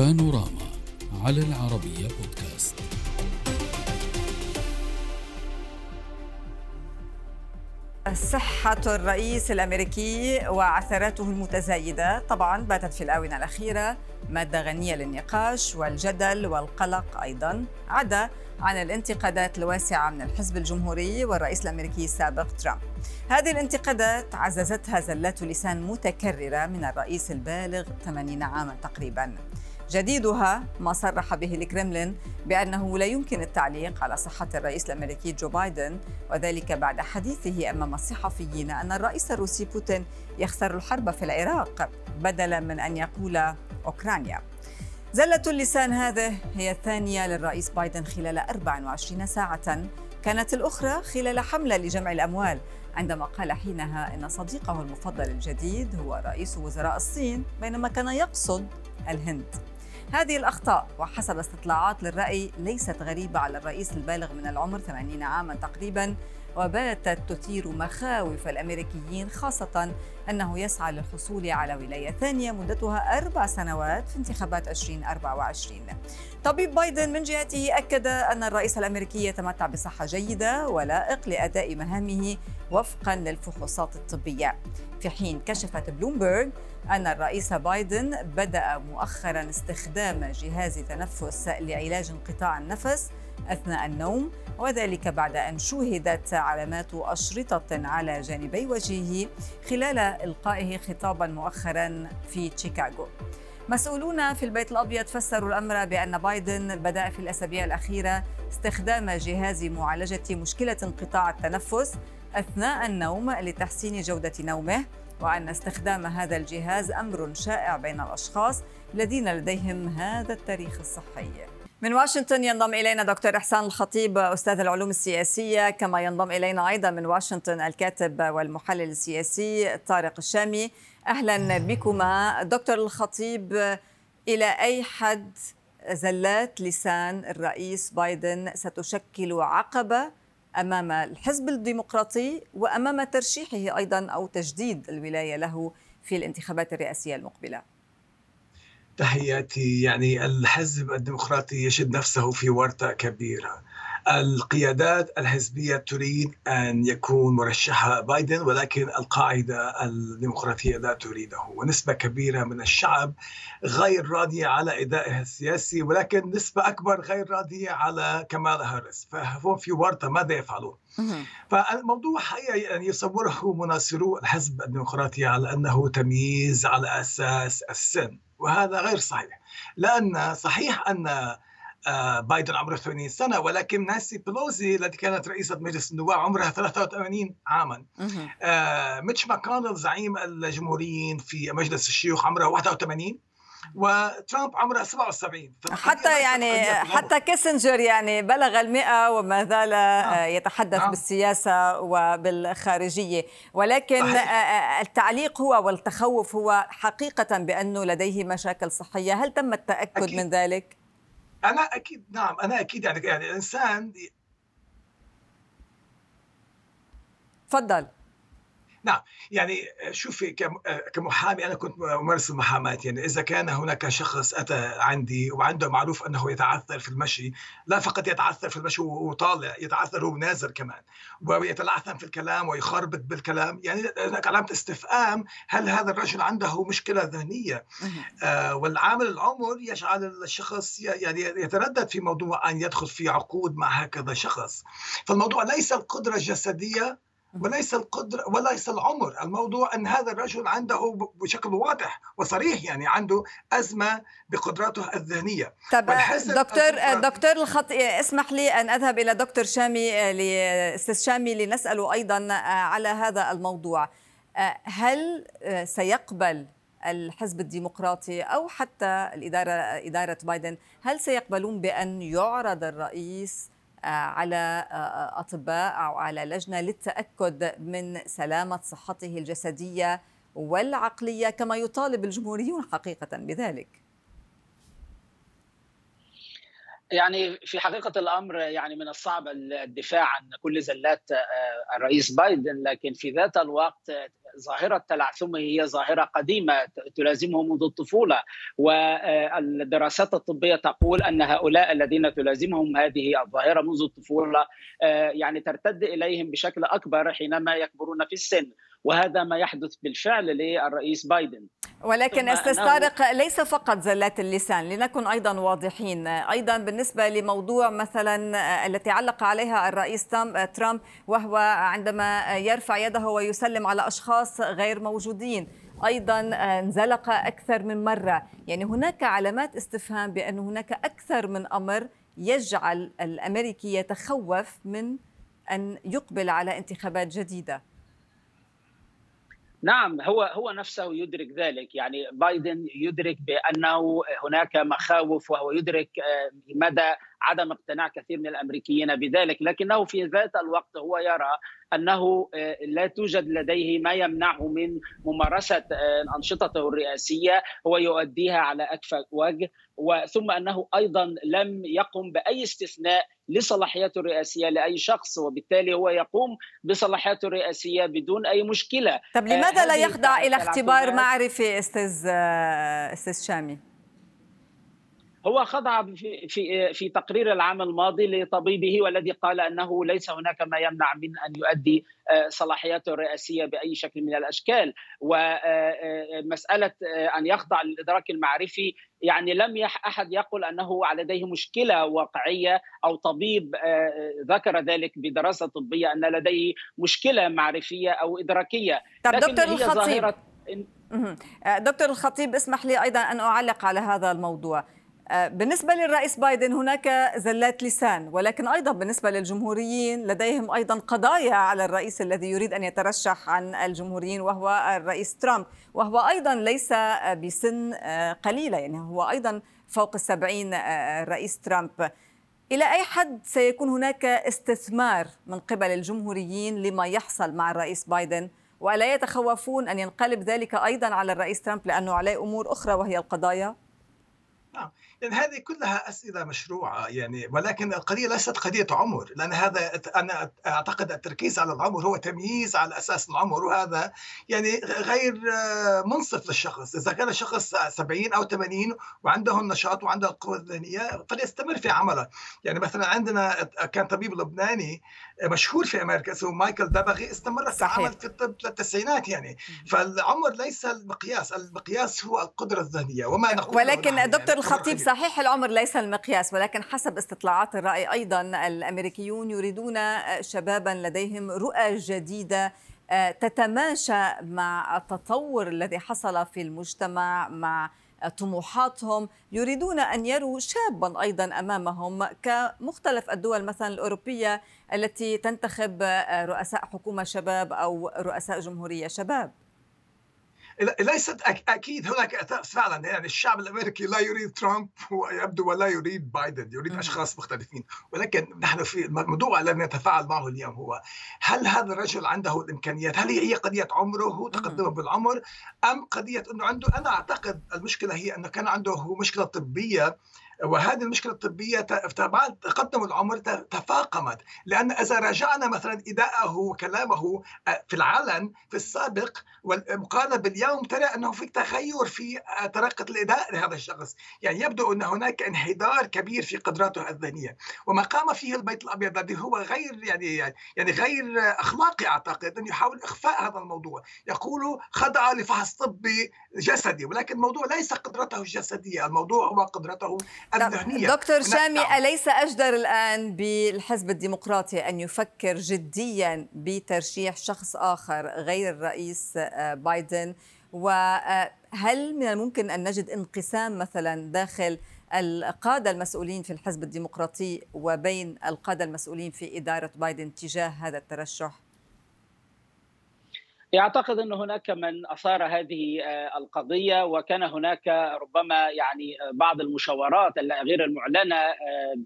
بانوراما على العربية بودكاست. صحة الرئيس الأمريكي وعثراته المتزايدة. طبعا باتت في الآونة الأخيرة مادة غنية للنقاش والجدل والقلق أيضا. عدا عن الانتقادات الواسعة من الحزب الجمهوري والرئيس الأمريكي السابق ترامب. هذه الانتقادات عززتها زلات لسان متكررة من الرئيس البالغ 80 عاما تقريبا. جديدها ما صرح به الكرملين بأنه لا يمكن التعليق على صحة الرئيس الأمريكي جو بايدن وذلك بعد حديثه أمام الصحفيين أن الرئيس الروسي بوتين يخسر الحرب في العراق بدلا من أن يقول أوكرانيا. زلة اللسان هذه هي الثانية للرئيس بايدن خلال 24 ساعة. كانت الأخرى خلال حملة لجمع الأموال عندما قال حينها إن صديقه المفضل الجديد هو رئيس وزراء الصين بينما كان يقصد الهند. هذه الأخطاء وحسب استطلاعات للرأي ليست غريبة على الرئيس البالغ من العمر 80 عاما تقريبا. وباتت تثير مخاوف الأمريكيين خاصة أنه يسعى للحصول على ولاية ثانية مدتها أربع سنوات في انتخابات 2024. طبيب بايدن من جهته أكد أن الرئيس الأمريكي يتمتع بصحة جيدة ولائق لأداء مهامه وفقا للفحوصات الطبية. في حين كشفت بلومبرغ أن الرئيس بايدن بدأ مؤخرا استخدام جهاز تنفس لعلاج انقطاع النفس أثناء النوم وذلك بعد أن شوهدت علامات أشرطة على جانبي وجهه خلال إلقائه خطابا مؤخرا في شيكاغو مسؤولون في البيت الأبيض فسروا الأمر بأن بايدن بدأ في الأسابيع الأخيرة استخدام جهاز معالجة مشكلة انقطاع التنفس أثناء النوم لتحسين جودة نومه وأن استخدام هذا الجهاز أمر شائع بين الأشخاص الذين لديهم هذا التاريخ الصحي. من واشنطن ينضم إلينا دكتور إحسان الخطيب أستاذ العلوم السياسية كما ينضم إلينا أيضا من واشنطن الكاتب والمحلل السياسي طارق الشامي. أهلا بكما. دكتور الخطيب إلى أي حد زلات لسان الرئيس بايدن ستشكل عقبة أمام الحزب الديمقراطي وأمام ترشيحه أيضا أو تجديد الولاية له في الانتخابات الرئاسية المقبلة؟ تحياتي. يعني الحزب الديمقراطي يجد نفسه في ورطة كبيرة. القيادات الحزبية تريد أن يكون مرشحها بايدن ولكن القاعدة الديمقراطية لا تريده. ونسبة كبيرة من الشعب غير راضية على أدائها السياسي ولكن نسبة أكبر غير راضية على كمال هارس فهم في ورطة ماذا يفعلون؟ فالموضوع حقيقة يعني يصوره مناصرو الحزب الديمقراطي على أنه تمييز على أساس السن. وهذا غير صحيح. لأن صحيح أن آه، بايدن عمره 80 سنة ولكن نانسي بيلوسي التي كانت رئيسة مجلس النواب عمرها 83 عاما. آه، ميتش ماكونل زعيم الجمهوريين في مجلس الشيوخ عمره 81 وترامب عمره 77 حتى يعني حتى كيسنجر يعني بلغ المئة وما زال آه. يتحدث آه. بالسياسة وبالخارجية ولكن صحيح. التعليق هو والتخوف هو حقيقة بأنه لديه مشاكل صحية هل تم التأكد أكيد. من ذلك؟ أنا أكيد نعم أنا أكيد يعني يعني الإنسان تفضل نعم يعني شوفي كمحامي أنا كنت ممارس المحاماة يعني إذا كان هناك شخص أتى عندي وعنده معروف أنه يتعثر في المشي لا فقط يتعثر في المشي وطالع يتعثر وهو نازل كمان ويتلعثم في الكلام ويخربط بالكلام يعني هناك علامة استفهام هل هذا الرجل عنده مشكلة ذهنية؟ آه والعامل العمر يجعل الشخص يعني يتردد في موضوع أن يدخل في عقود مع هكذا شخص. فالموضوع ليس القدرة الجسدية وليس القدرة وليس العمر. الموضوع أن هذا الرجل عنده بشكل واضح وصريح يعني عنده أزمة بقدراته الذهنية. طب دكتور دكتور الخط اسمح لي أن أذهب إلى دكتور شامي أستاذ شامي لنسأله أيضا على هذا الموضوع. هل سيقبل الحزب الديمقراطي أو حتى الإدارة إدارة بايدن هل سيقبلون بأن يعرض الرئيس آه، على آه، أطباء أو على لجنة للتأكد من سلامة صحته الجسدية والعقلية كما يطالب الجمهوريون حقيقة بذلك. يعني في حقيقة الأمر يعني من الصعب الدفاع عن كل زلات الرئيس بايدن لكن في ذات الوقت ظاهرة تلعثمه هي ظاهرة قديمة تلازمه منذ الطفولة والدراسات الطبية تقول أن هؤلاء الذين تلازمهم هذه الظاهرة منذ الطفولة يعني ترتد إليهم بشكل أكبر حينما يكبرون في السن. وهذا ما يحدث بالفعل للرئيس بايدن. ولكن أستاذ طارق ليس فقط زلات اللسان لنكن أيضا واضحين. أيضا بالنسبة لموضوع مثلا التي علق عليها الرئيس ترامب وهو عندما يرفع يده ويسلم على أشخاص غير موجودين أيضا انزلق أكثر من مرة. يعني هناك علامات استفهام بأن هناك أكثر من أمر يجعل الأمريكي يتخوف من أن يقبل على انتخابات جديدة. نعم هو هو نفسه يدرك ذلك. يعني بايدن يدرك بأنه هناك مخاوف وهو يدرك مدى عدم اقتناع كثير من الأمريكيين بذلك. لكنه في ذات الوقت هو يرى أنه لا توجد لديه ما يمنعه من ممارسة انشطته الرئاسية. هو يؤديها على أكفأ وجه. وثم أنه أيضا لم يقم بأي استثناء لصلاحياته الرئاسية لأي شخص وبالتالي هو يقوم بصلاحياته الرئاسية بدون أي مشكلة. طب لماذا لا يخضع إلى اختبار معرفي أستاذ أستاذ شامي؟ هو خضع في في في تقرير العام الماضي لطبيبه والذي قال أنه ليس هناك ما يمنع من أن يؤدي صلاحياته الرئاسية بأي شكل من الأشكال. ومساله أن يخضع للإدراك المعرفي يعني لم أحد يقل أنه لديه مشكلة واقعية أو طبيب ذكر ذلك بدراسة طبية أن لديه مشكلة معرفية أو إدراكية. طب دكتور الخطيب. دكتور الخطيب اسمح لي أيضا أن أعلق على هذا الموضوع. بالنسبة للرئيس بايدن هناك زلات لسان ولكن أيضا بالنسبة للجمهوريين لديهم أيضا قضايا على الرئيس الذي يريد أن يترشح عن الجمهوريين وهو الرئيس ترامب وهو أيضا ليس بسن قليلة يعني هو أيضا فوق السبعين الرئيس ترامب إلى أي حد سيكون هناك استثمار من قبل الجمهوريين لما يحصل مع الرئيس بايدن وألا يتخوفون أن ينقلب ذلك أيضا على الرئيس ترامب لأنه عليه أمور أخرى وهي القضايا؟ نعم. يعني هذه كلها أسئلة مشروعة يعني ولكن القضية ليست قضية عمر لأن هذا أنا أعتقد التركيز على العمر هو تمييز على أساس العمر وهذا يعني غير منصف للشخص. إذا كان الشخص 70 أو 80 وعنده النشاط وعنده القوة الذهنية فليستمر في عمله. يعني مثلا عندنا كان طبيب لبناني مشهور في أمريكا اسمه مايكل دبغي استمر في العمل في الطب للتسعينات يعني. فالعمر ليس المقياس المقياس هو القدرة الذهنية وما نقول ولكن دكتور الخطيب صحيح العمر ليس المقياس ولكن حسب استطلاعات الرأي أيضا الأمريكيون يريدون شبابا لديهم رؤى جديدة تتماشى مع التطور الذي حصل في المجتمع مع طموحاتهم يريدون أن يروا شابا أيضا أمامهم كمختلف الدول مثلا الأوروبية التي تنتخب رؤساء حكومة شباب أو رؤساء جمهورية شباب. ليست أكيد هناك فعلا. يعني الشعب الأمريكي لا يريد ترامب ويبدو ولا يريد بايدن يريد أشخاص مختلفين. ولكن نحن في الموضوع الذي نتفاعل معه اليوم هو هل هذا الرجل عنده الإمكانيات؟ هل هي قضية عمره تقدمه بالعمر أم قضية إنه عنده؟ أنا أعتقد المشكلة هي أنه كان عنده مشكلة طبية وهذه المشكلة الطبية بعد تقدم العمر تفاقمت. لأن إذا راجعنا مثلا إداءه وكلامه في العلن في السابق والمقارنة باليوم ترى أنه في تغير في طريقة الإداء لهذا الشخص. يعني يبدو أن هناك انحدار كبير في قدراته الذهنية. وما قام فيه البيت الأبيض الذي هو غير يعني يعني غير أخلاقي أعتقد انه يحاول إخفاء هذا الموضوع. يقول خضع لفحص طبي جسدي. ولكن الموضوع ليس قدرته الجسدية الموضوع هو قدرته الذهنية دكتور شامي أليس أجدر الآن بالحزب الديمقراطي أن يفكر جديا بترشيح شخص آخر غير الرئيس بايدن؟ وهل من الممكن أن نجد انقسام مثلا داخل القادة المسؤولين في الحزب الديمقراطي وبين القادة المسؤولين في إدارة بايدن تجاه هذا الترشح؟ يعتقد أن هناك من أثار هذه القضية وكان هناك ربما يعني بعض المشاورات غير المعلنة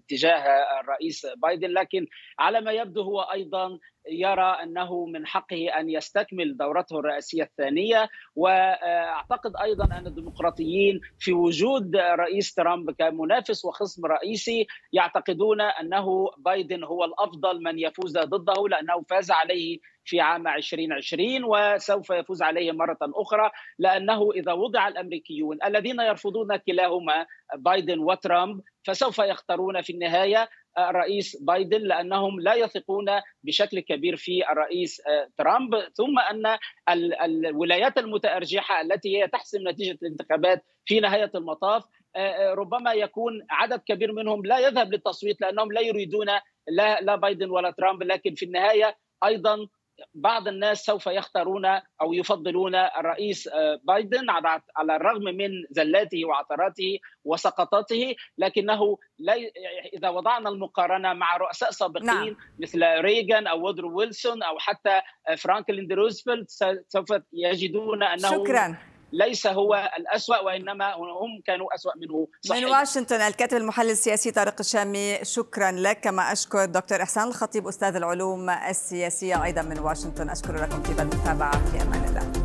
تجاه الرئيس بايدن. لكن على ما يبدو هو أيضا يرى أنه من حقه أن يستكمل دورته الرئاسية الثانية وأعتقد أيضا أن الديمقراطيين في وجود رئيس ترامب كمنافس وخصم رئيسي يعتقدون أنه بايدن هو الأفضل من يفوز ضده لأنه فاز عليه في عام 2020 وسوف يفوز عليه مرة أخرى لأنه إذا وضع الأمريكيون الذين يرفضون كلاهما بايدن وترامب فسوف يختارون في النهاية الرئيس بايدن لأنهم لا يثقون بشكل كبير في الرئيس ترامب. ثم أن الولايات المتأرجحة التي هي تحسم نتيجة الانتخابات في نهاية المطاف ربما يكون عدد كبير منهم لا يذهب للتصويت لأنهم لا يريدون لا لا بايدن ولا ترامب. لكن في النهاية أيضا بعض الناس سوف يختارون أو يفضلون الرئيس بايدن على الرغم من زلاته وعثراته وسقطاته لكنه لا إذا وضعنا المقارنة مع رؤساء سابقين نعم. مثل ريغان أو وودرو ويلسون أو حتى فرانكلين دي روزفلت سوف يجدون أنه شكرا ليس هو الأسوأ وإنما هم كانوا أسوأ منه. صحيح. من واشنطن الكاتب المحلل السياسي طارق الشامي شكرا لك. كما أشكر دكتور إحسان الخطيب أستاذ العلوم السياسية أيضا من واشنطن. أشكر لكم طيب المتابعة. في أمان الله.